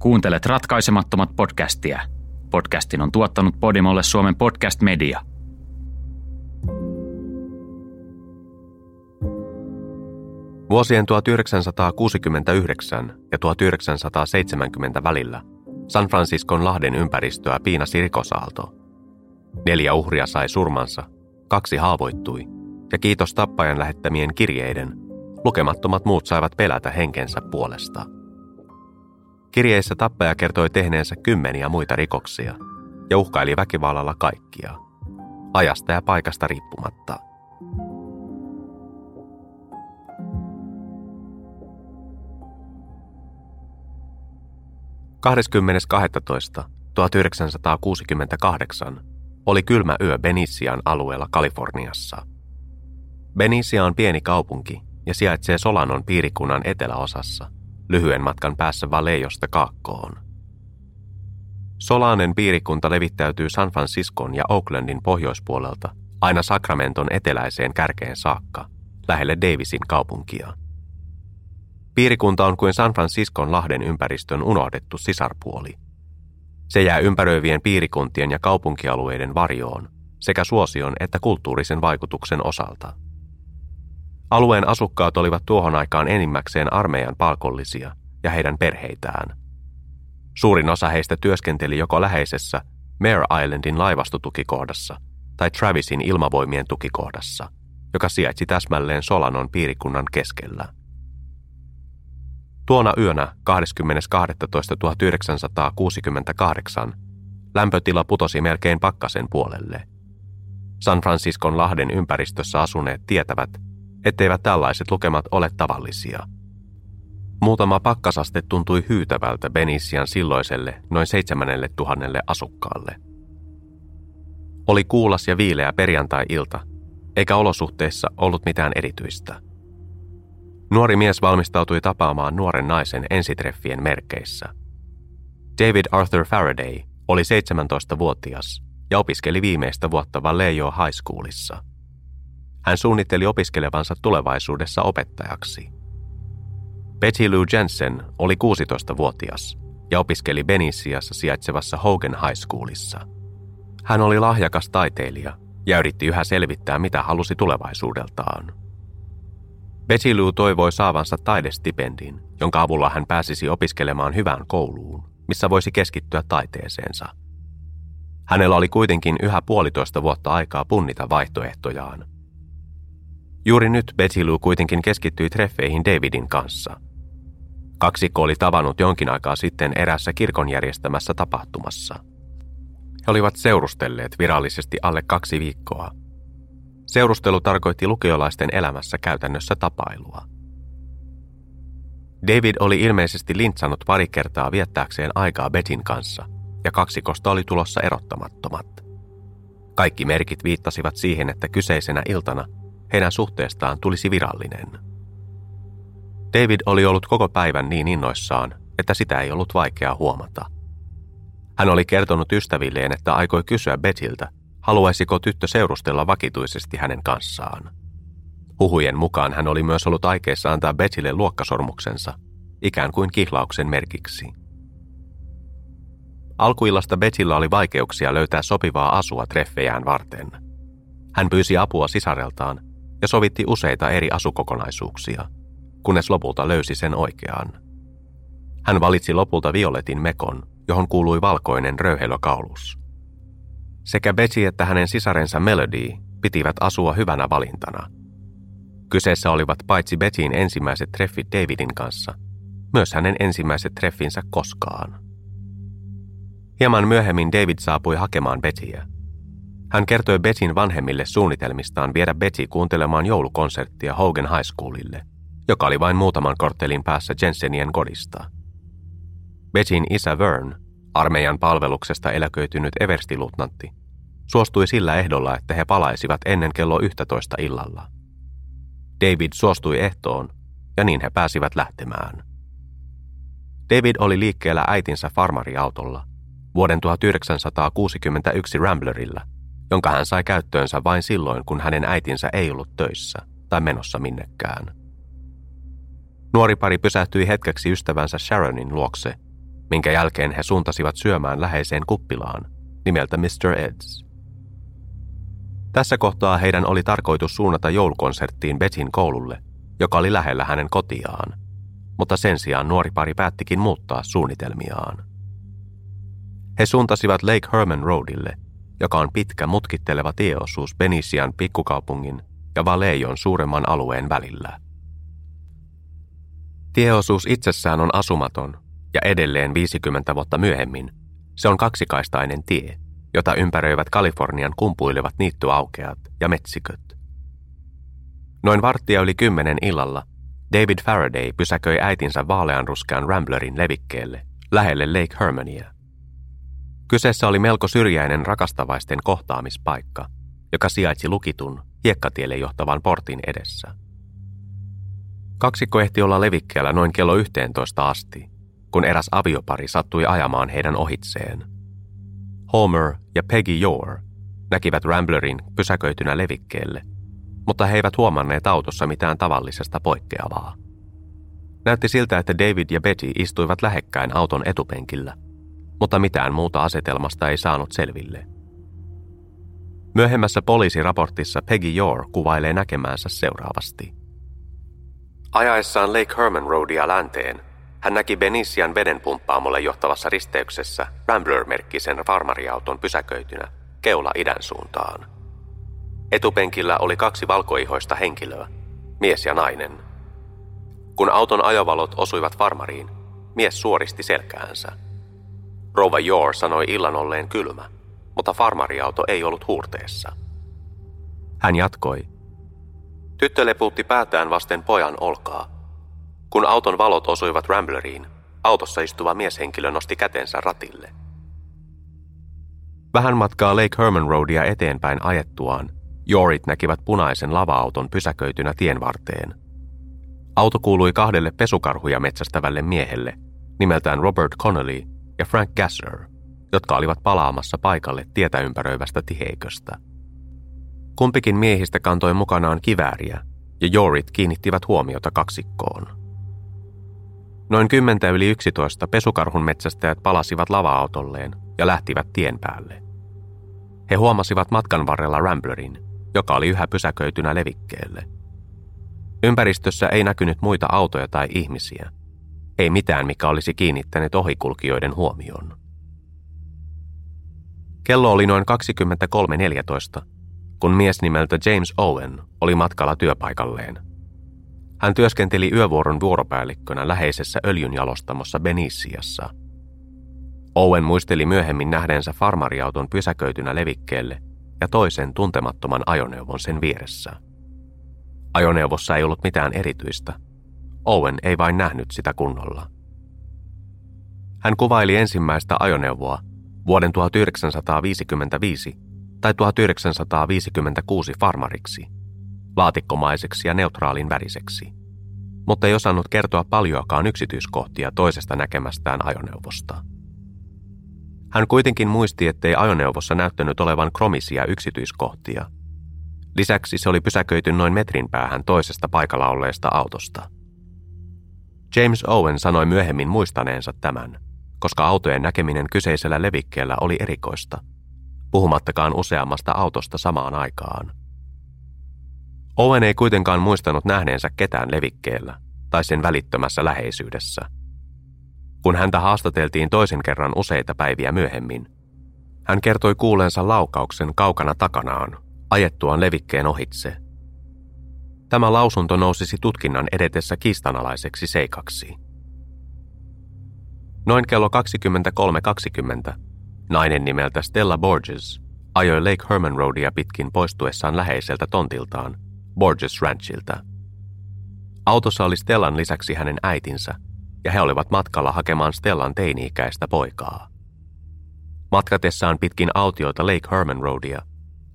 Kuuntelet ratkaisemattomat podcastia. Podcastin on tuottanut Podimolle Suomen podcast media. Vuosien 1969 ja 1970 välillä San Franciscon lahden ympäristöä piinasi rikosaalto. Neljä uhria sai surmansa, kaksi haavoittui ja kiitos tappajan lähettämien kirjeiden, lukemattomat muut saivat pelätä henkensä puolesta. Kirjeissä tappaja kertoi tehneensä kymmeniä muita rikoksia ja uhkaili väkivallalla kaikkia, ajasta ja paikasta riippumatta. ...20.12.1968 oli kylmä yö Benician alueella Kaliforniassa. Benicia on pieni kaupunki ja sijaitsee Solanon piirikunnan eteläosassa – lyhyen matkan päässä Valejosta Kaakkoon. Solanen piirikunta levittäytyy San Franciscon ja Oaklandin pohjoispuolelta aina Sacramenton eteläiseen kärkeen saakka, lähelle Davisin kaupunkia. Piirikunta on kuin San Franciscon lahden ympäristön unohdettu sisarpuoli. Se jää ympäröivien piirikuntien ja kaupunkialueiden varjoon sekä suosion että kulttuurisen vaikutuksen osalta. Alueen asukkaat olivat tuohon aikaan enimmäkseen armeijan palkollisia ja heidän perheitään. Suurin osa heistä työskenteli joko läheisessä Mare Islandin laivastotukikohdassa tai Travisin ilmavoimien tukikohdassa, joka sijaitsi täsmälleen Solanon piirikunnan keskellä. Tuona yönä 20.12.1968 lämpötila putosi melkein pakkasen puolelle. San Franciscon lahden ympäristössä asuneet tietävät, etteivät tällaiset lukemat ole tavallisia. Muutama pakkasaste tuntui hyytävältä Benisian silloiselle noin seitsemännelle tuhannelle asukkaalle. Oli kuulas ja viileä perjantai-ilta, eikä olosuhteissa ollut mitään erityistä. Nuori mies valmistautui tapaamaan nuoren naisen ensitreffien merkeissä. David Arthur Faraday oli 17-vuotias ja opiskeli viimeistä vuotta Vallejo High Schoolissa – hän suunnitteli opiskelevansa tulevaisuudessa opettajaksi. Betty Lou Jensen oli 16-vuotias ja opiskeli Benisiassa sijaitsevassa Hogan High Schoolissa. Hän oli lahjakas taiteilija ja yritti yhä selvittää, mitä halusi tulevaisuudeltaan. Betty Lou toivoi saavansa taidestipendin, jonka avulla hän pääsisi opiskelemaan hyvään kouluun, missä voisi keskittyä taiteeseensa. Hänellä oli kuitenkin yhä puolitoista vuotta aikaa punnita vaihtoehtojaan – Juuri nyt Betty Lou kuitenkin keskittyi treffeihin Davidin kanssa. Kaksikko oli tavannut jonkin aikaa sitten erässä kirkon järjestämässä tapahtumassa. He olivat seurustelleet virallisesti alle kaksi viikkoa. Seurustelu tarkoitti lukiolaisten elämässä käytännössä tapailua. David oli ilmeisesti lintsannut pari kertaa viettääkseen aikaa Betin kanssa, ja kaksikosta oli tulossa erottamattomat. Kaikki merkit viittasivat siihen, että kyseisenä iltana – heidän suhteestaan tulisi virallinen. David oli ollut koko päivän niin innoissaan, että sitä ei ollut vaikea huomata. Hän oli kertonut ystävilleen, että aikoi kysyä Betiltä, haluaisiko tyttö seurustella vakituisesti hänen kanssaan. Huhujen mukaan hän oli myös ollut aikeissa antaa Betille luokkasormuksensa, ikään kuin kihlauksen merkiksi. Alkuillasta Betillä oli vaikeuksia löytää sopivaa asua treffejään varten. Hän pyysi apua sisareltaan, ja sovitti useita eri asukokonaisuuksia, kunnes lopulta löysi sen oikean. Hän valitsi lopulta violetin mekon, johon kuului valkoinen röyhelökaulus. Sekä Betsy että hänen sisarensa Melody pitivät asua hyvänä valintana. Kyseessä olivat paitsi Betsin ensimmäiset treffit Davidin kanssa, myös hänen ensimmäiset treffinsä koskaan. Hieman myöhemmin David saapui hakemaan Bettyä – hän kertoi Betsin vanhemmille suunnitelmistaan viedä Betsy kuuntelemaan joulukonserttia Hogan High Schoolille, joka oli vain muutaman korttelin päässä Jensenien kodista. Betsin isä Vern, armeijan palveluksesta eläköitynyt everstilutnantti, suostui sillä ehdolla, että he palaisivat ennen kello 11 illalla. David suostui ehtoon, ja niin he pääsivät lähtemään. David oli liikkeellä äitinsä farmariautolla, vuoden 1961 Ramblerilla – jonka hän sai käyttöönsä vain silloin, kun hänen äitinsä ei ollut töissä tai menossa minnekään. Nuori pari pysähtyi hetkeksi ystävänsä Sharonin luokse, minkä jälkeen he suuntasivat syömään läheiseen kuppilaan nimeltä Mr. Eds. Tässä kohtaa heidän oli tarkoitus suunnata joulukonserttiin Betsin koululle, joka oli lähellä hänen kotiaan, mutta sen sijaan nuori pari päättikin muuttaa suunnitelmiaan. He suuntasivat Lake Herman Roadille, joka on pitkä mutkitteleva tieosuus Benisian pikkukaupungin ja Valeijon suuremman alueen välillä. Tieosuus itsessään on asumaton ja edelleen 50 vuotta myöhemmin se on kaksikaistainen tie, jota ympäröivät Kalifornian kumpuilevat niittyaukeat ja metsiköt. Noin varttia yli kymmenen illalla David Faraday pysäköi äitinsä vaaleanruskean Ramblerin levikkeelle lähelle Lake Hermania. Kyseessä oli melko syrjäinen rakastavaisten kohtaamispaikka, joka sijaitsi lukitun, hiekkatielle johtavan portin edessä. Kaksikko ehti olla levikkeellä noin kello 11 asti, kun eräs aviopari sattui ajamaan heidän ohitseen. Homer ja Peggy Yore näkivät Ramblerin pysäköitynä levikkeelle, mutta he eivät huomanneet autossa mitään tavallisesta poikkeavaa. Näytti siltä, että David ja Betty istuivat lähekkäin auton etupenkillä, mutta mitään muuta asetelmasta ei saanut selville. Myöhemmässä poliisiraportissa Peggy Yore kuvailee näkemäänsä seuraavasti. Ajaessaan Lake Herman Roadia länteen, hän näki Benisian vedenpumppaamolle johtavassa risteyksessä Rambler-merkkisen farmariauton pysäköitynä keula idän suuntaan. Etupenkillä oli kaksi valkoihoista henkilöä, mies ja nainen. Kun auton ajovalot osuivat farmariin, mies suoristi selkäänsä. Rova Jor sanoi illan olleen kylmä, mutta farmariauto ei ollut huurteessa. Hän jatkoi. Tyttö lepuutti päätään vasten pojan olkaa. Kun auton valot osuivat Rambleriin, autossa istuva mieshenkilö nosti kätensä ratille. Vähän matkaa Lake Herman Roadia eteenpäin ajettuaan, Jorit näkivät punaisen lava-auton pysäköitynä tien varteen. Auto kuului kahdelle pesukarhuja metsästävälle miehelle, nimeltään Robert Connolly ja Frank Gasser, jotka olivat palaamassa paikalle tietä ympäröivästä tiheiköstä. Kumpikin miehistä kantoi mukanaan kivääriä, ja Jorit kiinnittivät huomiota kaksikkoon. Noin kymmentä yli yksitoista pesukarhun metsästäjät palasivat lava-autolleen ja lähtivät tien päälle. He huomasivat matkan varrella Ramblerin, joka oli yhä pysäköitynä levikkeelle. Ympäristössä ei näkynyt muita autoja tai ihmisiä. Ei mitään, mikä olisi kiinnittänyt ohikulkijoiden huomioon. Kello oli noin 23.14, kun mies nimeltä James Owen oli matkalla työpaikalleen – hän työskenteli yövuoron vuoropäällikkönä läheisessä öljynjalostamossa Benissiassa. Owen muisteli myöhemmin nähdensä farmariauton pysäköitynä levikkeelle ja toisen tuntemattoman ajoneuvon sen vieressä. Ajoneuvossa ei ollut mitään erityistä. Owen ei vain nähnyt sitä kunnolla. Hän kuvaili ensimmäistä ajoneuvoa vuoden 1955 tai 1956 farmariksi – laatikkomaiseksi ja neutraalin väriseksi, mutta ei osannut kertoa paljoakaan yksityiskohtia toisesta näkemästään ajoneuvosta. Hän kuitenkin muisti, ettei ajoneuvossa näyttänyt olevan kromisia yksityiskohtia. Lisäksi se oli pysäköity noin metrin päähän toisesta paikalla olleesta autosta. James Owen sanoi myöhemmin muistaneensa tämän, koska autojen näkeminen kyseisellä levikkeellä oli erikoista, puhumattakaan useammasta autosta samaan aikaan. Owen ei kuitenkaan muistanut nähneensä ketään levikkeellä tai sen välittömässä läheisyydessä. Kun häntä haastateltiin toisen kerran useita päiviä myöhemmin, hän kertoi kuuleensa laukauksen kaukana takanaan, ajettuaan levikkeen ohitse. Tämä lausunto nousisi tutkinnan edetessä kiistanalaiseksi seikaksi. Noin kello 23.20 nainen nimeltä Stella Borges ajoi Lake Herman Roadia pitkin poistuessaan läheiseltä tontiltaan – Borges Ranchilta. Autossa oli Stellan lisäksi hänen äitinsä, ja he olivat matkalla hakemaan Stellan teini-ikäistä poikaa. Matkatessaan pitkin autioita Lake Herman Roadia,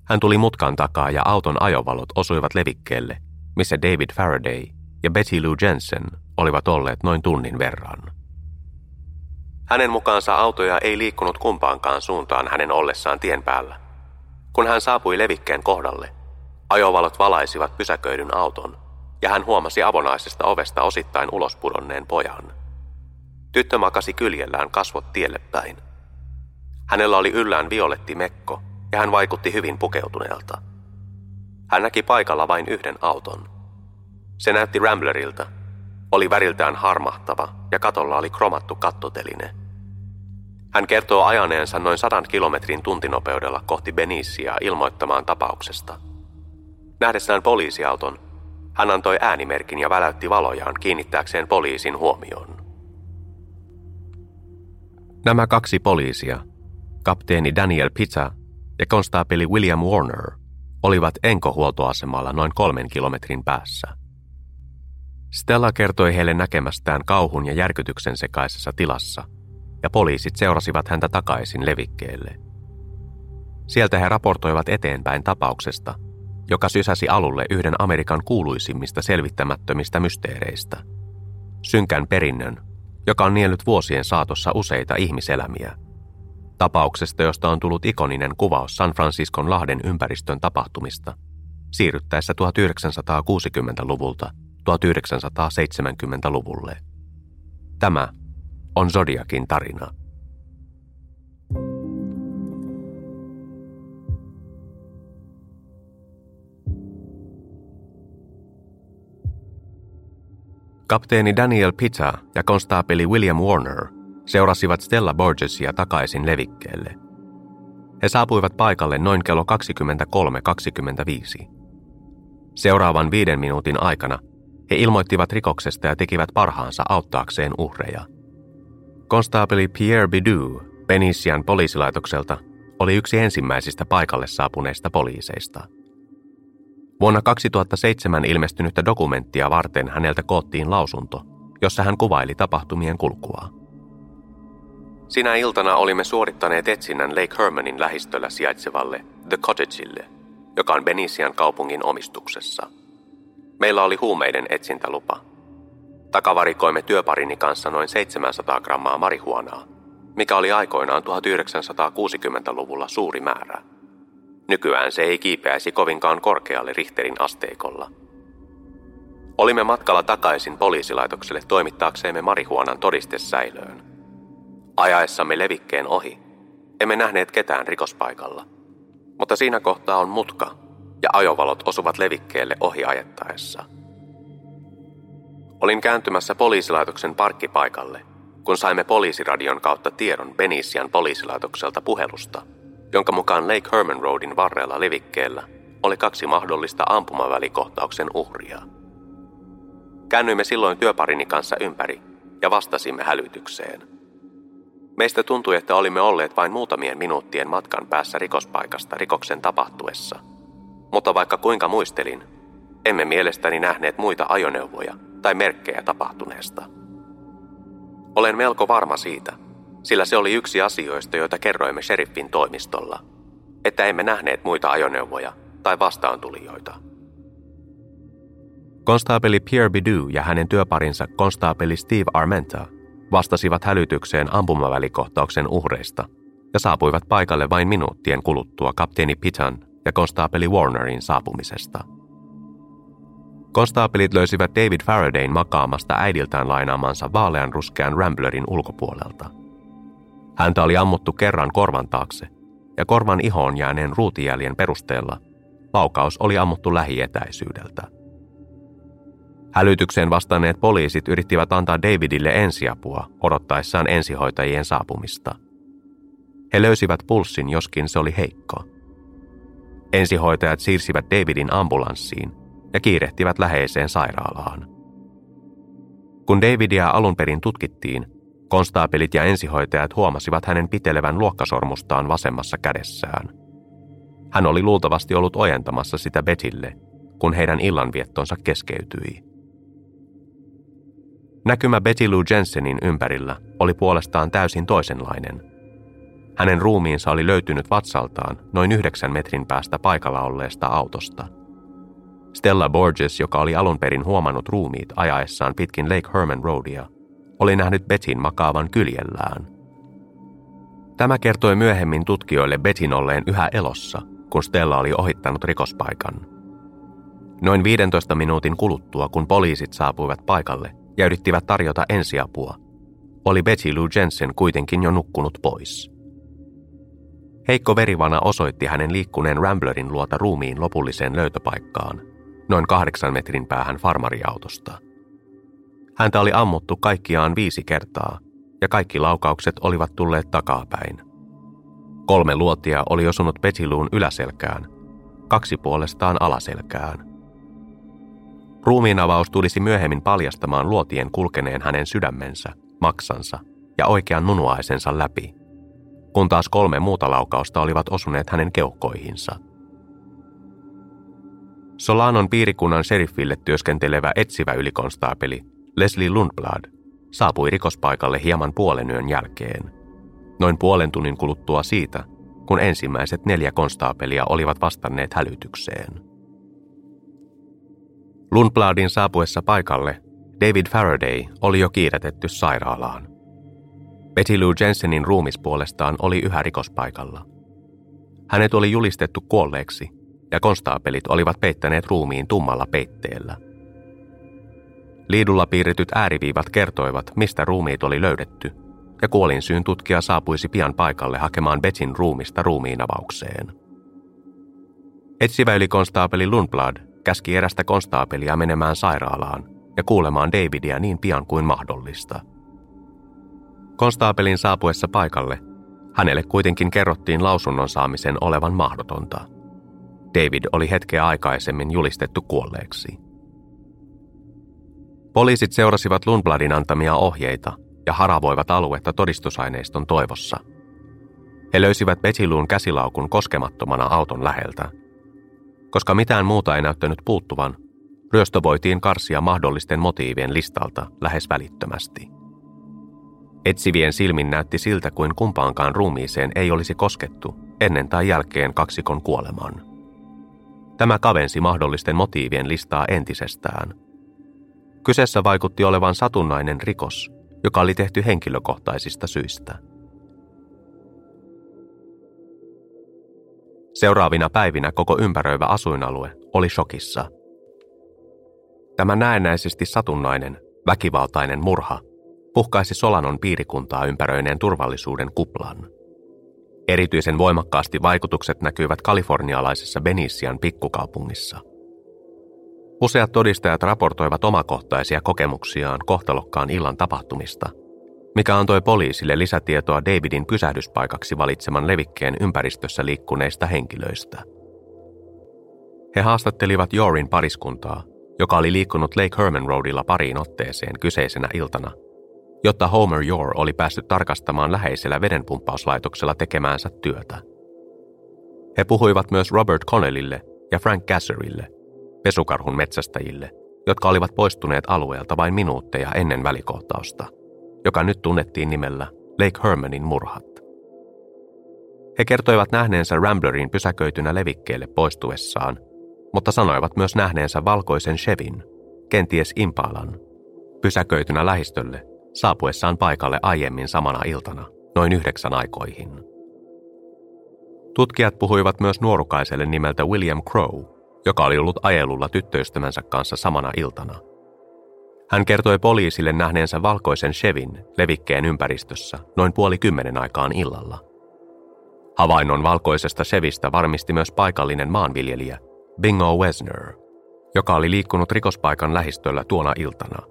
hän tuli mutkan takaa ja auton ajovalot osuivat levikkeelle, missä David Faraday ja Betty Lou Jensen olivat olleet noin tunnin verran. Hänen mukaansa autoja ei liikkunut kumpaankaan suuntaan hänen ollessaan tien päällä. Kun hän saapui levikkeen kohdalle, Ajovalot valaisivat pysäköidyn auton, ja hän huomasi avonaisesta ovesta osittain ulospudonneen pojan. Tyttö makasi kyljellään kasvot tielle päin. Hänellä oli yllään violetti mekko ja hän vaikutti hyvin pukeutuneelta. Hän näki paikalla vain yhden auton. Se näytti Ramblerilta. Oli väriltään harmahtava ja katolla oli kromattu kattoteline. Hän kertoo ajaneensa noin sadan kilometrin tuntinopeudella kohti Benicia ilmoittamaan tapauksesta. Nähdessään poliisiauton, hän antoi äänimerkin ja väläytti valojaan kiinnittääkseen poliisin huomioon. Nämä kaksi poliisia, kapteeni Daniel Pizza ja konstaapeli William Warner, olivat Enko-huoltoasemalla noin kolmen kilometrin päässä. Stella kertoi heille näkemästään kauhun ja järkytyksen sekaisessa tilassa, ja poliisit seurasivat häntä takaisin levikkeelle. Sieltä he raportoivat eteenpäin tapauksesta, joka sysäsi alulle yhden Amerikan kuuluisimmista selvittämättömistä mysteereistä. Synkän perinnön, joka on niellyt vuosien saatossa useita ihmiselämiä. Tapauksesta, josta on tullut ikoninen kuvaus San Franciscon lahden ympäristön tapahtumista, siirryttäessä 1960-luvulta 1970-luvulle. Tämä on Zodiakin tarina. Kapteeni Daniel Pizza ja konstaapeli William Warner seurasivat Stella Borgesia takaisin levikkeelle. He saapuivat paikalle noin kello 23.25. Seuraavan viiden minuutin aikana he ilmoittivat rikoksesta ja tekivät parhaansa auttaakseen uhreja. Konstaapeli Pierre Bidou Penisian poliisilaitokselta oli yksi ensimmäisistä paikalle saapuneista poliiseista – Vuonna 2007 ilmestynyttä dokumenttia varten häneltä koottiin lausunto, jossa hän kuvaili tapahtumien kulkua. Sinä iltana olimme suorittaneet etsinnän Lake Hermanin lähistöllä sijaitsevalle The Cottageille, joka on Benisian kaupungin omistuksessa. Meillä oli huumeiden etsintälupa. Takavarikoimme työparini kanssa noin 700 grammaa marihuonaa, mikä oli aikoinaan 1960-luvulla suuri määrä – Nykyään se ei kiipeäisi kovinkaan korkealle Richterin asteikolla. Olimme matkalla takaisin poliisilaitokselle toimittaaksemme marihuonan todistesäilöön. Ajaessamme levikkeen ohi, emme nähneet ketään rikospaikalla. Mutta siinä kohtaa on mutka ja ajovalot osuvat levikkeelle ohi ajettaessa. Olin kääntymässä poliisilaitoksen parkkipaikalle, kun saimme poliisiradion kautta tiedon Benisian poliisilaitokselta puhelusta – jonka mukaan Lake Herman Roadin varrella levikkeellä oli kaksi mahdollista ampumavälikohtauksen uhria. Käännyimme silloin työparini kanssa ympäri ja vastasimme hälytykseen. Meistä tuntui, että olimme olleet vain muutamien minuuttien matkan päässä rikospaikasta rikoksen tapahtuessa. Mutta vaikka kuinka muistelin, emme mielestäni nähneet muita ajoneuvoja tai merkkejä tapahtuneesta. Olen melko varma siitä, sillä se oli yksi asioista, joita kerroimme sheriffin toimistolla, että emme nähneet muita ajoneuvoja tai vastaantulijoita. Konstaapeli Pierre Bidou ja hänen työparinsa konstaapeli Steve Armenta vastasivat hälytykseen ampumavälikohtauksen uhreista ja saapuivat paikalle vain minuuttien kuluttua kapteeni Pitan ja konstaapeli Warnerin saapumisesta. Konstaapelit löysivät David Faradayn makaamasta äidiltään lainaamansa vaalean ruskean Ramblerin ulkopuolelta – Häntä oli ammuttu kerran korvan taakse, ja korvan ihoon jääneen ruutijäljen perusteella laukaus oli ammuttu lähietäisyydeltä. Hälytykseen vastanneet poliisit yrittivät antaa Davidille ensiapua odottaessaan ensihoitajien saapumista. He löysivät pulssin, joskin se oli heikko. Ensihoitajat siirsivät Davidin ambulanssiin ja kiirehtivät läheiseen sairaalaan. Kun Davidia alun perin tutkittiin, Konstaapelit ja ensihoitajat huomasivat hänen pitelevän luokkasormustaan vasemmassa kädessään. Hän oli luultavasti ollut ojentamassa sitä Betille, kun heidän illanviettonsa keskeytyi. Näkymä Betty Lou Jensenin ympärillä oli puolestaan täysin toisenlainen. Hänen ruumiinsa oli löytynyt vatsaltaan noin yhdeksän metrin päästä paikalla olleesta autosta. Stella Borges, joka oli alun perin huomannut ruumiit ajaessaan pitkin Lake Herman Roadia, oli nähnyt Betin makaavan kyljellään. Tämä kertoi myöhemmin tutkijoille Betin olleen yhä elossa, kun Stella oli ohittanut rikospaikan. Noin 15 minuutin kuluttua, kun poliisit saapuivat paikalle ja yrittivät tarjota ensiapua, oli Betty Lou Jensen kuitenkin jo nukkunut pois. Heikko verivana osoitti hänen liikkuneen Ramblerin luota ruumiin lopulliseen löytöpaikkaan, noin kahdeksan metrin päähän farmariautosta. Häntä oli ammuttu kaikkiaan viisi kertaa, ja kaikki laukaukset olivat tulleet takapäin. Kolme luotia oli osunut Petiluun yläselkään, kaksi puolestaan alaselkään. Ruumiinavaus tulisi myöhemmin paljastamaan luotien kulkeneen hänen sydämensä, maksansa ja oikean munuaisensa läpi, kun taas kolme muuta laukausta olivat osuneet hänen keuhkoihinsa. Solanon piirikunnan sheriffille työskentelevä etsivä ylikonstaapeli Leslie Lundblad saapui rikospaikalle hieman puolen yön jälkeen. Noin puolen tunnin kuluttua siitä, kun ensimmäiset neljä konstaapelia olivat vastanneet hälytykseen. Lundbladin saapuessa paikalle David Faraday oli jo kiiretetty sairaalaan. Betty Lou Jensenin ruumis puolestaan oli yhä rikospaikalla. Hänet oli julistettu kuolleeksi ja konstaapelit olivat peittäneet ruumiin tummalla peitteellä. Liidulla piirretyt ääriviivat kertoivat, mistä ruumiit oli löydetty, ja kuolinsyyn tutkija saapuisi pian paikalle hakemaan Betsin ruumista ruumiinavaukseen. Etsivä ylikonstaapeli Lundblad käski erästä konstaapelia menemään sairaalaan ja kuulemaan Davidia niin pian kuin mahdollista. Konstaapelin saapuessa paikalle hänelle kuitenkin kerrottiin lausunnon saamisen olevan mahdotonta. David oli hetkeä aikaisemmin julistettu kuolleeksi. Poliisit seurasivat Lundbladin antamia ohjeita ja haravoivat aluetta todistusaineiston toivossa. He löysivät Betiluun käsilaukun koskemattomana auton läheltä. Koska mitään muuta ei näyttänyt puuttuvan, ryöstö voitiin karsia mahdollisten motiivien listalta lähes välittömästi. Etsivien silmin näytti siltä kuin kumpaankaan ruumiiseen ei olisi koskettu ennen tai jälkeen kaksikon kuoleman. Tämä kavensi mahdollisten motiivien listaa entisestään – Kyseessä vaikutti olevan satunnainen rikos, joka oli tehty henkilökohtaisista syistä. Seuraavina päivinä koko ympäröivä asuinalue oli shokissa. Tämä näennäisesti satunnainen, väkivaltainen murha puhkaisi Solanon piirikuntaa ympäröineen turvallisuuden kuplan. Erityisen voimakkaasti vaikutukset näkyivät kalifornialaisessa Benisian pikkukaupungissa – Useat todistajat raportoivat omakohtaisia kokemuksiaan kohtalokkaan illan tapahtumista, mikä antoi poliisille lisätietoa Davidin pysähdyspaikaksi valitseman levikkeen ympäristössä liikkuneista henkilöistä. He haastattelivat Jorin pariskuntaa, joka oli liikkunut Lake Herman Roadilla pariin otteeseen kyseisenä iltana, jotta Homer Jor oli päässyt tarkastamaan läheisellä vedenpumppauslaitoksella tekemäänsä työtä. He puhuivat myös Robert Connellille ja Frank Gasserille, pesukarhun metsästäjille, jotka olivat poistuneet alueelta vain minuutteja ennen välikohtausta, joka nyt tunnettiin nimellä Lake Hermanin murhat. He kertoivat nähneensä Ramblerin pysäköitynä levikkeelle poistuessaan, mutta sanoivat myös nähneensä valkoisen Chevin, kenties Impalan, pysäköitynä lähistölle saapuessaan paikalle aiemmin samana iltana, noin yhdeksän aikoihin. Tutkijat puhuivat myös nuorukaiselle nimeltä William Crow, joka oli ollut ajelulla tyttöystävänsä kanssa samana iltana. Hän kertoi poliisille nähneensä valkoisen Chevin levikkeen ympäristössä noin puoli kymmenen aikaan illalla. Havainnon valkoisesta Chevistä varmisti myös paikallinen maanviljelijä Bingo Wesner, joka oli liikkunut rikospaikan lähistöllä tuona iltana.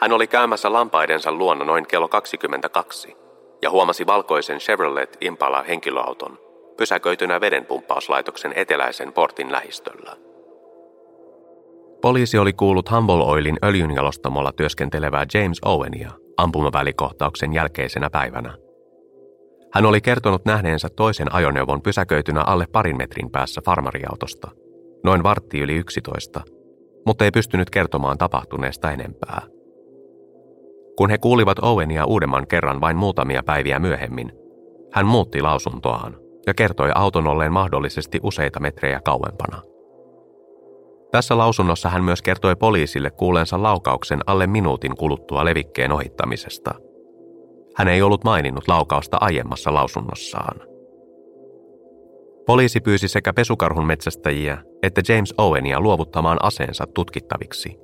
Hän oli käymässä lampaidensa luona noin kello 22 ja huomasi valkoisen Chevrolet Impala henkilöauton, pysäköitynä vedenpumppauslaitoksen eteläisen portin lähistöllä. Poliisi oli kuullut Humble Oilin öljynjalostamolla työskentelevää James Owenia ampumavälikohtauksen jälkeisenä päivänä. Hän oli kertonut nähneensä toisen ajoneuvon pysäköitynä alle parin metrin päässä farmariautosta, noin vartti yli yksitoista, mutta ei pystynyt kertomaan tapahtuneesta enempää. Kun he kuulivat Owenia uudemman kerran vain muutamia päiviä myöhemmin, hän muutti lausuntoaan ja kertoi auton olleen mahdollisesti useita metrejä kauempana. Tässä lausunnossa hän myös kertoi poliisille kuuleensa laukauksen alle minuutin kuluttua levikkeen ohittamisesta. Hän ei ollut maininnut laukausta aiemmassa lausunnossaan. Poliisi pyysi sekä pesukarhun metsästäjiä että James Owenia luovuttamaan aseensa tutkittaviksi.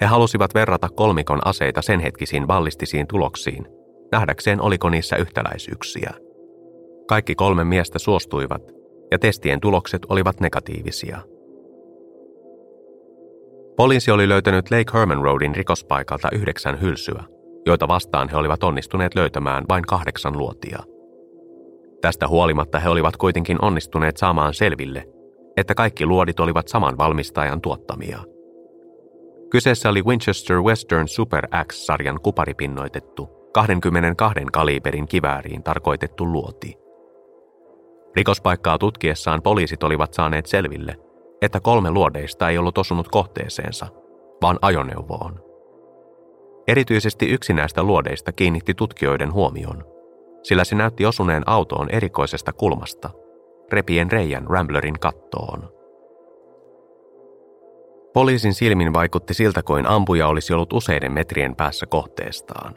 He halusivat verrata kolmikon aseita sen hetkisiin ballistisiin tuloksiin, nähdäkseen oliko niissä yhtäläisyyksiä. Kaikki kolme miestä suostuivat, ja testien tulokset olivat negatiivisia. Poliisi oli löytänyt Lake Herman Roadin rikospaikalta yhdeksän hylsyä, joita vastaan he olivat onnistuneet löytämään vain kahdeksan luotia. Tästä huolimatta he olivat kuitenkin onnistuneet saamaan selville, että kaikki luodit olivat saman valmistajan tuottamia. Kyseessä oli Winchester Western Super X-sarjan kuparipinnoitettu 22 kaliberin kivääriin tarkoitettu luoti. Rikospaikkaa tutkiessaan poliisit olivat saaneet selville, että kolme luodeista ei ollut osunut kohteeseensa, vaan ajoneuvoon. Erityisesti yksi näistä luodeista kiinnitti tutkijoiden huomion, sillä se näytti osuneen autoon erikoisesta kulmasta, repien reijän Ramblerin kattoon. Poliisin silmin vaikutti siltä kuin ampuja olisi ollut useiden metrien päässä kohteestaan.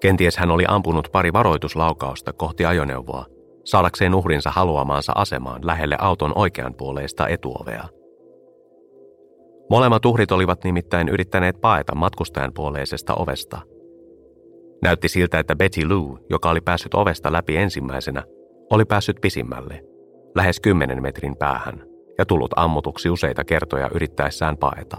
Kenties hän oli ampunut pari varoituslaukausta kohti ajoneuvoa, saadakseen uhrinsa haluamaansa asemaan lähelle auton oikeanpuoleista etuovea. Molemmat uhrit olivat nimittäin yrittäneet paeta matkustajan puoleisesta ovesta. Näytti siltä, että Betty Lou, joka oli päässyt ovesta läpi ensimmäisenä, oli päässyt pisimmälle, lähes kymmenen metrin päähän, ja tullut ammutuksi useita kertoja yrittäessään paeta.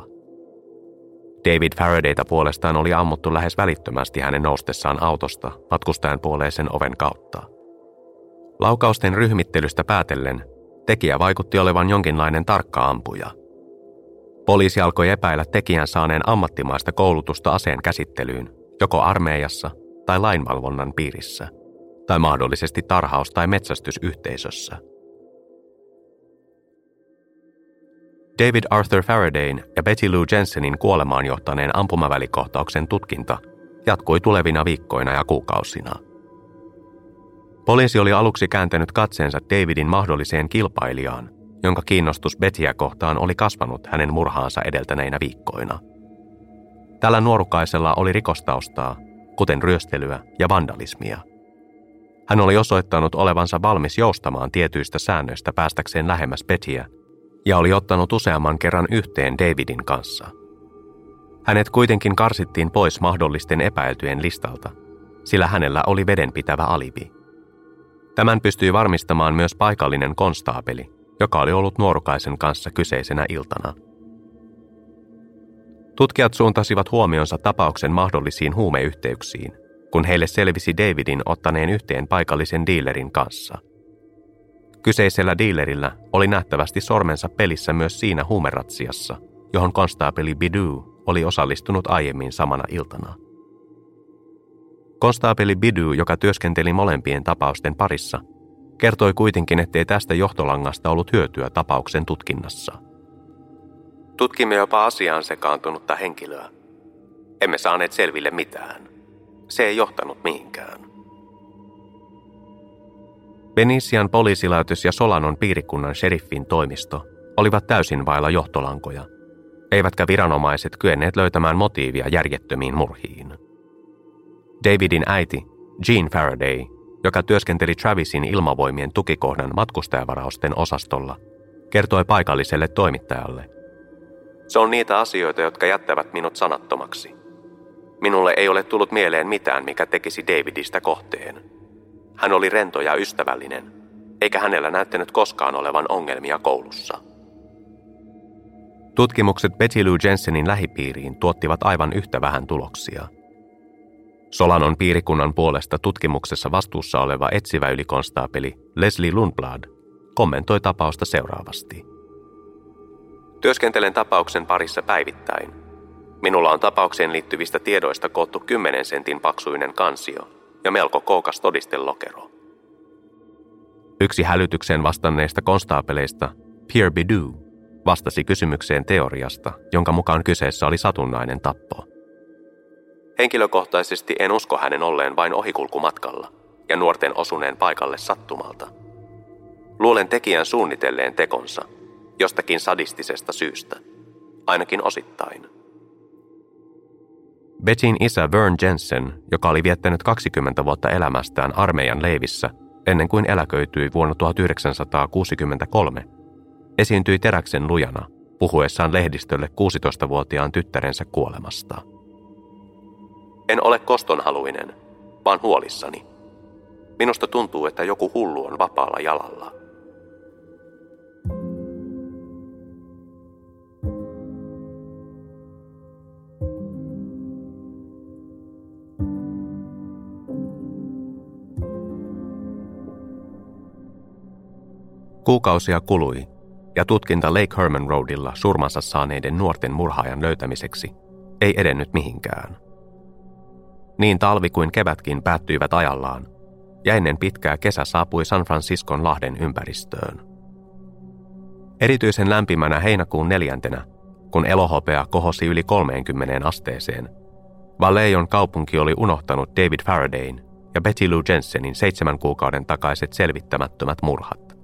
David Faradayta puolestaan oli ammuttu lähes välittömästi hänen noustessaan autosta matkustajan puoleisen oven kautta. Laukausten ryhmittelystä päätellen tekijä vaikutti olevan jonkinlainen tarkka ampuja. Poliisi alkoi epäillä tekijän saaneen ammattimaista koulutusta aseen käsittelyyn, joko armeijassa tai lainvalvonnan piirissä, tai mahdollisesti tarhaus- tai metsästysyhteisössä. David Arthur Faradayn ja Betty Lou Jensenin kuolemaan johtaneen ampumavälikohtauksen tutkinta jatkui tulevina viikkoina ja kuukausina – Poliisi oli aluksi kääntänyt katseensa Davidin mahdolliseen kilpailijaan, jonka kiinnostus Bettyä kohtaan oli kasvanut hänen murhaansa edeltäneinä viikkoina. Tällä nuorukaisella oli rikostaustaa, kuten ryöstelyä ja vandalismia. Hän oli osoittanut olevansa valmis joustamaan tietyistä säännöistä päästäkseen lähemmäs Bettyä ja oli ottanut useamman kerran yhteen Davidin kanssa. Hänet kuitenkin karsittiin pois mahdollisten epäiltyjen listalta, sillä hänellä oli vedenpitävä alibi – Tämän pystyi varmistamaan myös paikallinen konstaapeli, joka oli ollut nuorukaisen kanssa kyseisenä iltana. Tutkijat suuntasivat huomionsa tapauksen mahdollisiin huumeyhteyksiin, kun heille selvisi Davidin ottaneen yhteen paikallisen dealerin kanssa. Kyseisellä dealerillä oli nähtävästi sormensa pelissä myös siinä huumeratsiassa, johon konstaapeli Bidu oli osallistunut aiemmin samana iltana – Konstaapeli Bidu, joka työskenteli molempien tapausten parissa, kertoi kuitenkin, ettei tästä johtolangasta ollut hyötyä tapauksen tutkinnassa. Tutkimme jopa asiaan sekaantunutta henkilöä. Emme saaneet selville mitään. Se ei johtanut mihinkään. Benisian poliisilaitys ja Solanon piirikunnan sheriffin toimisto olivat täysin vailla johtolankoja, eivätkä viranomaiset kyenneet löytämään motiivia järjettömiin murhiin. Davidin äiti, Jean Faraday, joka työskenteli Travisin ilmavoimien tukikohdan matkustajavarausten osastolla, kertoi paikalliselle toimittajalle. Se on niitä asioita, jotka jättävät minut sanattomaksi. Minulle ei ole tullut mieleen mitään, mikä tekisi Davidista kohteen. Hän oli rento ja ystävällinen, eikä hänellä näyttänyt koskaan olevan ongelmia koulussa. Tutkimukset Betty Lou Jensenin lähipiiriin tuottivat aivan yhtä vähän tuloksia – Solanon piirikunnan puolesta tutkimuksessa vastuussa oleva etsivä ylikonstaapeli Leslie Lundblad kommentoi tapausta seuraavasti. Työskentelen tapauksen parissa päivittäin. Minulla on tapaukseen liittyvistä tiedoista koottu 10 sentin paksuinen kansio ja melko kookas todistelokero. Yksi hälytykseen vastanneista konstaapeleista, Pierre Bidou, vastasi kysymykseen teoriasta, jonka mukaan kyseessä oli satunnainen tappo – Henkilökohtaisesti en usko hänen olleen vain ohikulkumatkalla ja nuorten osuneen paikalle sattumalta. Luulen tekijän suunnitelleen tekonsa jostakin sadistisesta syystä, ainakin osittain. Bettin isä Vern Jensen, joka oli viettänyt 20 vuotta elämästään armeijan leivissä ennen kuin eläköityi vuonna 1963, esiintyi teräksen lujana puhuessaan lehdistölle 16-vuotiaan tyttärensä kuolemasta. En ole kostonhaluinen, vaan huolissani. Minusta tuntuu, että joku hullu on vapaalla jalalla. Kuukausia kului, ja tutkinta Lake Herman Roadilla surmansa saaneiden nuorten murhaajan löytämiseksi ei edennyt mihinkään. Niin talvi kuin kevätkin päättyivät ajallaan, ja ennen pitkää kesä saapui San Franciscon lahden ympäristöön. Erityisen lämpimänä heinäkuun neljäntenä, kun elohopea kohosi yli 30 asteeseen, Vallejon kaupunki oli unohtanut David Faradayn ja Betty Lou Jensenin seitsemän kuukauden takaiset selvittämättömät murhat.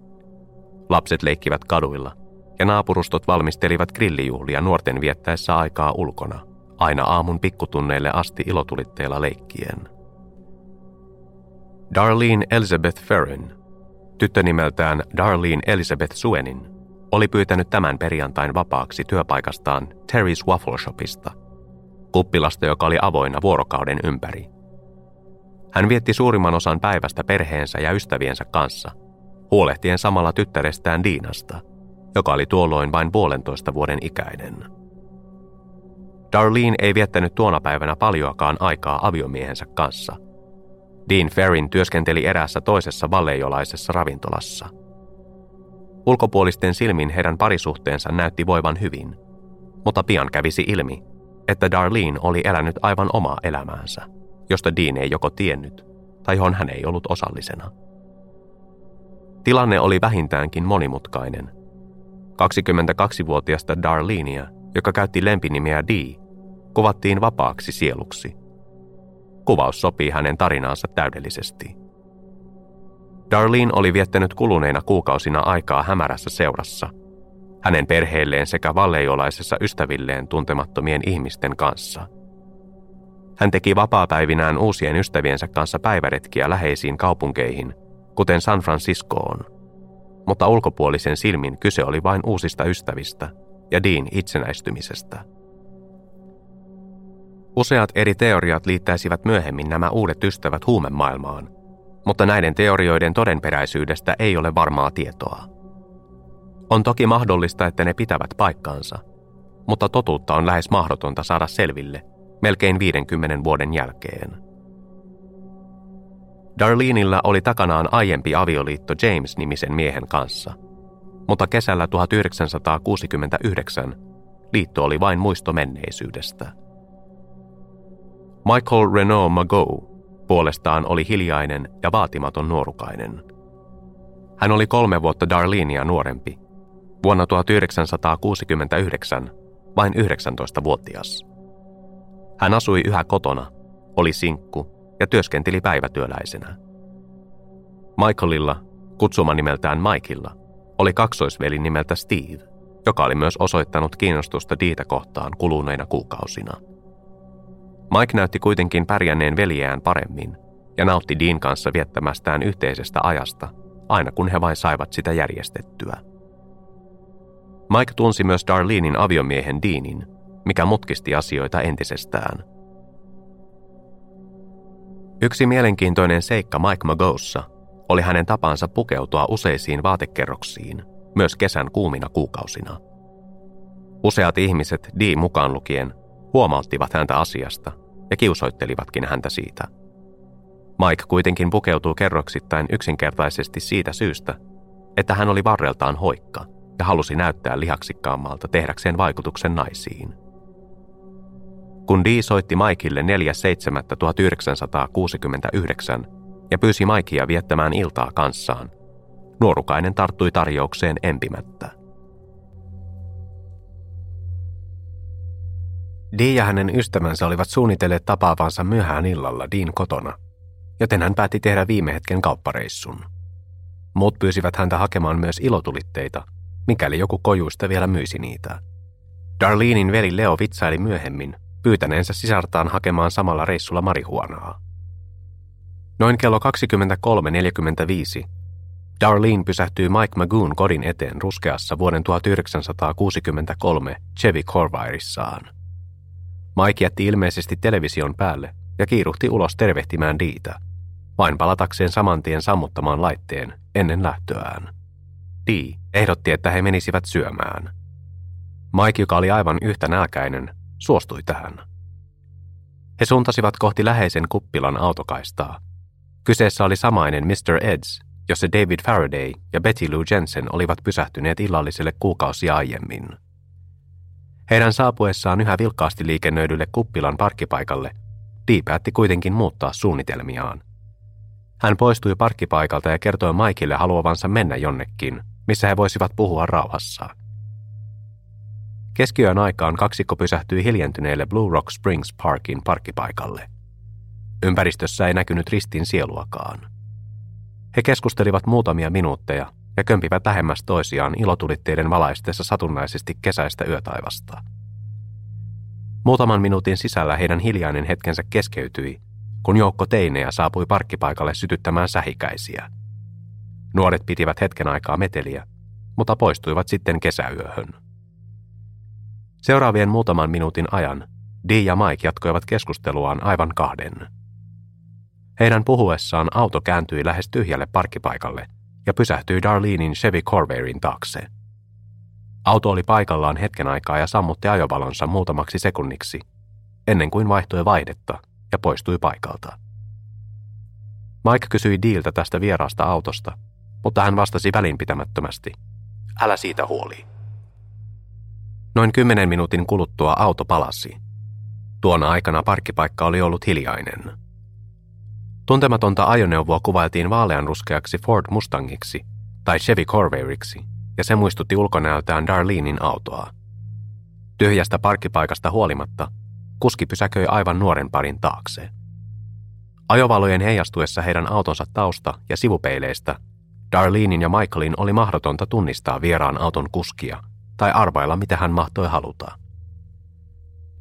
Lapset leikkivät kaduilla, ja naapurustot valmistelivat grillijuhlia nuorten viettäessä aikaa ulkona, aina aamun pikkutunneille asti ilotulitteilla leikkien. Darlene Elizabeth Ferrin, tyttö nimeltään Darlene Elizabeth Suenin, oli pyytänyt tämän perjantain vapaaksi työpaikastaan Terry's Waffle Shopista, kuppilasta, joka oli avoinna vuorokauden ympäri. Hän vietti suurimman osan päivästä perheensä ja ystäviensä kanssa – huolehtien samalla tyttärestään Diinasta, joka oli tuolloin vain puolentoista vuoden ikäinen. Darlene ei viettänyt tuona päivänä paljoakaan aikaa aviomiehensä kanssa. Dean Ferrin työskenteli eräässä toisessa vallejolaisessa ravintolassa. Ulkopuolisten silmin heidän parisuhteensa näytti voivan hyvin, mutta pian kävisi ilmi, että Darlene oli elänyt aivan omaa elämäänsä, josta Dean ei joko tiennyt tai johon hän ei ollut osallisena. Tilanne oli vähintäänkin monimutkainen. 22-vuotiasta Darlenia, joka käytti lempinimiä Dee, kuvattiin vapaaksi sieluksi. Kuvaus sopii hänen tarinaansa täydellisesti. Darlene oli viettänyt kuluneina kuukausina aikaa hämärässä seurassa, hänen perheelleen sekä valleijolaisessa ystävilleen tuntemattomien ihmisten kanssa. Hän teki vapaapäivinään uusien ystäviensä kanssa päiväretkiä läheisiin kaupunkeihin – kuten San Franciscoon. Mutta ulkopuolisen silmin kyse oli vain uusista ystävistä ja Dean itsenäistymisestä. Useat eri teoriat liittäisivät myöhemmin nämä uudet ystävät huumemaailmaan, mutta näiden teorioiden todenperäisyydestä ei ole varmaa tietoa. On toki mahdollista, että ne pitävät paikkaansa, mutta totuutta on lähes mahdotonta saada selville melkein 50 vuoden jälkeen. Darlenilla oli takanaan aiempi avioliitto James-nimisen miehen kanssa, mutta kesällä 1969 liitto oli vain muisto menneisyydestä. Michael Renault Mago puolestaan oli hiljainen ja vaatimaton nuorukainen. Hän oli kolme vuotta Darlenia nuorempi, vuonna 1969 vain 19-vuotias. Hän asui yhä kotona, oli sinkku ja työskenteli päivätyöläisenä. Michaelilla, kutsuma nimeltään Mikeilla, oli kaksoisveli nimeltä Steve, joka oli myös osoittanut kiinnostusta Diitä kohtaan kuluneina kuukausina. Mike näytti kuitenkin pärjänneen veljeään paremmin ja nautti Dean kanssa viettämästään yhteisestä ajasta, aina kun he vain saivat sitä järjestettyä. Mike tunsi myös Darlenein aviomiehen Deanin, mikä mutkisti asioita entisestään – Yksi mielenkiintoinen seikka Mike Magossa oli hänen tapansa pukeutua useisiin vaatekerroksiin, myös kesän kuumina kuukausina. Useat ihmiset, D mukaan lukien, huomauttivat häntä asiasta ja kiusoittelivatkin häntä siitä. Mike kuitenkin pukeutuu kerroksittain yksinkertaisesti siitä syystä, että hän oli varreltaan hoikka ja halusi näyttää lihaksikkaammalta tehdäkseen vaikutuksen naisiin. Kun Dee soitti Maikille 4.7.1969 ja pyysi Maikia viettämään iltaa kanssaan, nuorukainen tarttui tarjoukseen empimättä. Dee ja hänen ystävänsä olivat suunnitelleet tapaavansa myöhään illalla Dean kotona, joten hän päätti tehdä viime hetken kauppareissun. Muut pyysivät häntä hakemaan myös ilotulitteita, mikäli joku kojuista vielä myisi niitä. Darlenein veli Leo vitsaili myöhemmin, pyytäneensä sisartaan hakemaan samalla reissulla marihuonaa. Noin kello 23.45 Darlene pysähtyi Mike Magoon kodin eteen ruskeassa vuoden 1963 Chevy Corvairissaan. Mike jätti ilmeisesti television päälle ja kiiruhti ulos tervehtimään Diitä, vain palatakseen saman tien sammuttamaan laitteen ennen lähtöään. Dee ehdotti, että he menisivät syömään. Mike, joka oli aivan yhtä nälkäinen, suostui tähän. He suuntasivat kohti läheisen kuppilan autokaistaa. Kyseessä oli samainen Mr. Eds, jossa David Faraday ja Betty Lou Jensen olivat pysähtyneet illalliselle kuukausia aiemmin. Heidän saapuessaan yhä vilkkaasti liikennöidylle kuppilan parkkipaikalle, Dee päätti kuitenkin muuttaa suunnitelmiaan. Hän poistui parkkipaikalta ja kertoi Maikille haluavansa mennä jonnekin, missä he voisivat puhua rauhassa. Keskiyön aikaan kaksikko pysähtyi hiljentyneelle Blue Rock Springs Parkin parkkipaikalle. Ympäristössä ei näkynyt ristin sieluakaan. He keskustelivat muutamia minuutteja ja kömpivät lähemmäs toisiaan ilotulitteiden valaistessa satunnaisesti kesäistä yötaivasta. Muutaman minuutin sisällä heidän hiljainen hetkensä keskeytyi, kun joukko teinejä saapui parkkipaikalle sytyttämään sähikäisiä. Nuoret pitivät hetken aikaa meteliä, mutta poistuivat sitten kesäyöhön. Seuraavien muutaman minuutin ajan Dee ja Mike jatkoivat keskusteluaan aivan kahden. Heidän puhuessaan auto kääntyi lähes tyhjälle parkkipaikalle ja pysähtyi Darlenein Chevy Corvairin taakse. Auto oli paikallaan hetken aikaa ja sammutti ajovalonsa muutamaksi sekunniksi, ennen kuin vaihtoi vaihdetta ja poistui paikalta. Mike kysyi Dealtä tästä vieraasta autosta, mutta hän vastasi välinpitämättömästi. Älä siitä huoli. Noin kymmenen minuutin kuluttua auto palasi. Tuona aikana parkkipaikka oli ollut hiljainen. Tuntematonta ajoneuvoa kuvailtiin vaaleanruskeaksi Ford Mustangiksi tai Chevy Corvairiksi, ja se muistutti ulkonäöltään Darlenein autoa. Tyhjästä parkkipaikasta huolimatta, kuski pysäköi aivan nuoren parin taakse. Ajovalojen heijastuessa heidän autonsa tausta ja sivupeileistä, Darlenein ja Michaelin oli mahdotonta tunnistaa vieraan auton kuskia tai arvailla, mitä hän mahtoi haluta.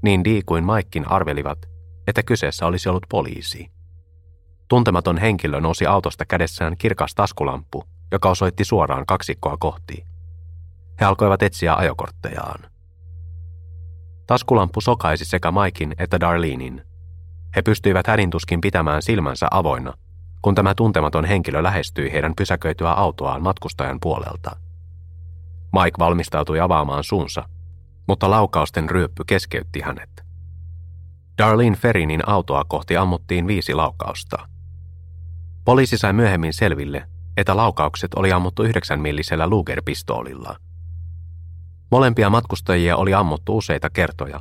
Niin Dee kuin Mikekin arvelivat, että kyseessä olisi ollut poliisi. Tuntematon henkilö nousi autosta kädessään kirkas taskulamppu, joka osoitti suoraan kaksikkoa kohti. He alkoivat etsiä ajokorttejaan. Taskulamppu sokaisi sekä Maikin että Darlenein. He pystyivät hädintuskin pitämään silmänsä avoinna, kun tämä tuntematon henkilö lähestyi heidän pysäköityä autoaan matkustajan puolelta. Mike valmistautui avaamaan suunsa, mutta laukausten ryöppy keskeytti hänet. Darlene Ferinin autoa kohti ammuttiin viisi laukausta – Poliisi sai myöhemmin selville, että laukaukset oli ammuttu 9 millisellä Luger-pistoolilla. Molempia matkustajia oli ammuttu useita kertoja.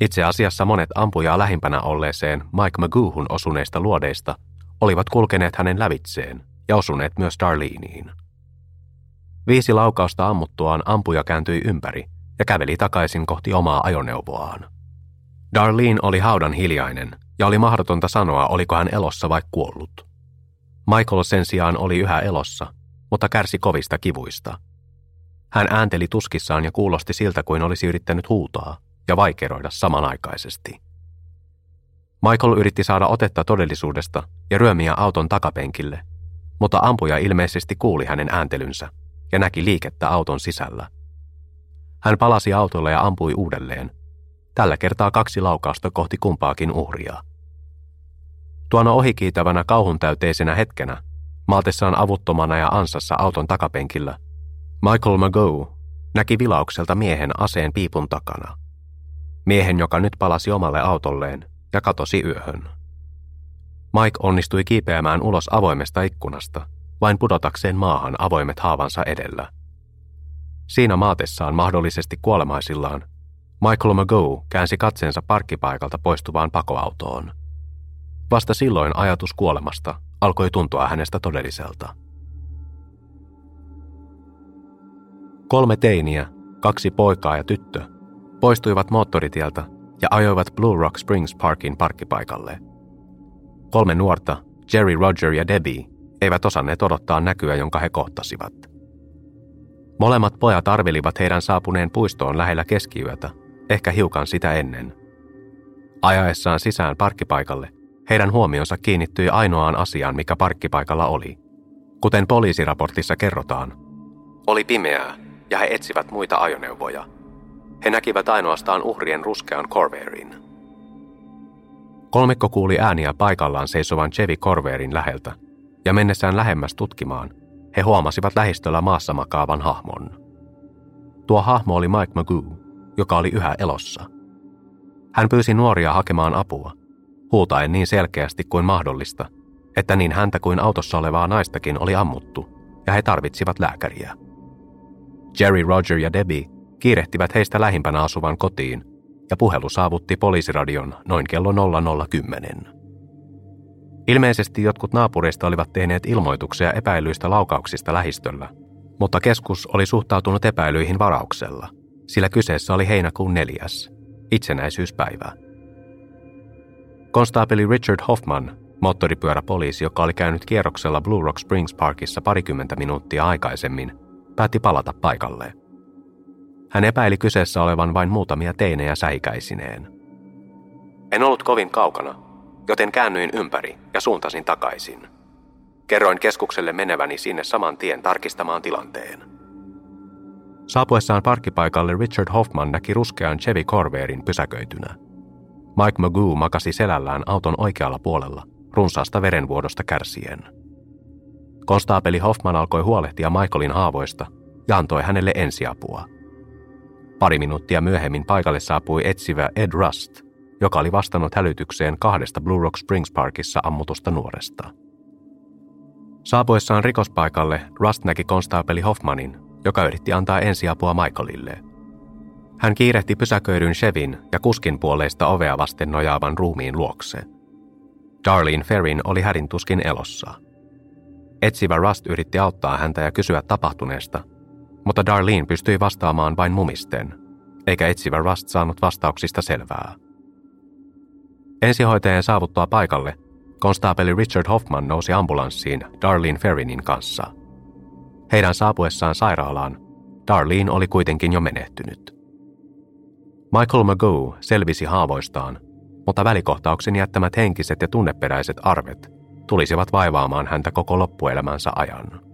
Itse asiassa monet ampujaa lähimpänä olleeseen Mike Magoohun osuneista luodeista olivat kulkeneet hänen lävitseen ja osuneet myös Darleniin. Viisi laukausta ammuttuaan ampuja kääntyi ympäri ja käveli takaisin kohti omaa ajoneuvoaan. Darlene oli haudan hiljainen ja oli mahdotonta sanoa, oliko hän elossa vai kuollut. Michael sen sijaan oli yhä elossa, mutta kärsi kovista kivuista. Hän äänteli tuskissaan ja kuulosti siltä kuin olisi yrittänyt huutaa ja vaikeroida samanaikaisesti. Michael yritti saada otetta todellisuudesta ja ryömiä auton takapenkille, mutta ampuja ilmeisesti kuuli hänen ääntelynsä ja näki liikettä auton sisällä. Hän palasi autolle ja ampui uudelleen, tällä kertaa kaksi laukausta kohti kumpaakin uhria. Tuona ohikiitävänä kauhuntäyteisenä hetkenä, maatessaan avuttomana ja ansassa auton takapenkillä, Michael Mago näki vilaukselta miehen aseen piipun takana. Miehen, joka nyt palasi omalle autolleen ja katosi yöhön. Mike onnistui kiipeämään ulos avoimesta ikkunasta, vain pudotakseen maahan avoimet haavansa edellä. Siinä maatessaan mahdollisesti kuolemaisillaan, Michael Mago käänsi katseensa parkkipaikalta poistuvaan pakoautoon – Vasta silloin ajatus kuolemasta alkoi tuntua hänestä todelliselta. Kolme teiniä, kaksi poikaa ja tyttö, poistuivat moottoritieltä ja ajoivat Blue Rock Springs Parkin parkkipaikalle. Kolme nuorta, Jerry, Roger ja Debbie, eivät osanneet odottaa näkyä, jonka he kohtasivat. Molemmat pojat arvelivat heidän saapuneen puistoon lähellä keskiyötä, ehkä hiukan sitä ennen. Ajaessaan sisään parkkipaikalle heidän huomionsa kiinnittyi ainoaan asiaan, mikä parkkipaikalla oli. Kuten poliisiraportissa kerrotaan, oli pimeää ja he etsivät muita ajoneuvoja. He näkivät ainoastaan uhrien ruskean Corvairin. Kolmikko kuuli ääniä paikallaan seisovan Chevy Corvairin läheltä, ja mennessään lähemmäs tutkimaan, he huomasivat lähistöllä maassa makaavan hahmon. Tuo hahmo oli Mike Magoo, joka oli yhä elossa. Hän pyysi nuoria hakemaan apua, huutaen niin selkeästi kuin mahdollista, että niin häntä kuin autossa olevaa naistakin oli ammuttu, ja he tarvitsivat lääkäriä. Jerry, Roger ja Debbie kiirehtivät heistä lähimpänä asuvan kotiin, ja puhelu saavutti poliisiradion noin kello 0010. Ilmeisesti jotkut naapureista olivat tehneet ilmoituksia epäilyistä laukauksista lähistöllä, mutta keskus oli suhtautunut epäilyihin varauksella, sillä kyseessä oli heinäkuun neljäs, itsenäisyyspäivä. Konstaapeli Richard Hoffman, moottoripyöräpoliisi, joka oli käynyt kierroksella Blue Rock Springs Parkissa parikymmentä minuuttia aikaisemmin, päätti palata paikalle. Hän epäili kyseessä olevan vain muutamia teinejä säikäisineen. En ollut kovin kaukana, joten käännyin ympäri ja suuntasin takaisin. Kerroin keskukselle meneväni sinne saman tien tarkistamaan tilanteen. Saapuessaan parkkipaikalle Richard Hoffman näki ruskean Chevy Corvairin pysäköitynä. Mike Magoo makasi selällään auton oikealla puolella, runsaasta verenvuodosta kärsien. Konstaapeli Hoffman alkoi huolehtia Michaelin haavoista ja antoi hänelle ensiapua. Pari minuuttia myöhemmin paikalle saapui etsivä Ed Rust, joka oli vastannut hälytykseen kahdesta Blue Rock Springs Parkissa ammutusta nuoresta. Saapuessaan rikospaikalle Rust näki konstaapeli Hoffmanin, joka yritti antaa ensiapua Michaelille. Hän kiirehti pysäköidyn Chevin ja kuskin puoleista ovea vasten nojaavan ruumiin luokse. Darlene Ferrin oli härintuskin elossa. Etsivä Rust yritti auttaa häntä ja kysyä tapahtuneesta, mutta Darlene pystyi vastaamaan vain mumisten, eikä etsivä Rust saanut vastauksista selvää. Ensihoitajan saavuttua paikalle, konstaapeli Richard Hoffman nousi ambulanssiin Darlene Ferrinin kanssa. Heidän saapuessaan sairaalaan, Darlene oli kuitenkin jo menehtynyt. Michael Magoo selvisi haavoistaan, mutta välikohtauksen jättämät henkiset ja tunneperäiset arvet tulisivat vaivaamaan häntä koko loppuelämänsä ajan.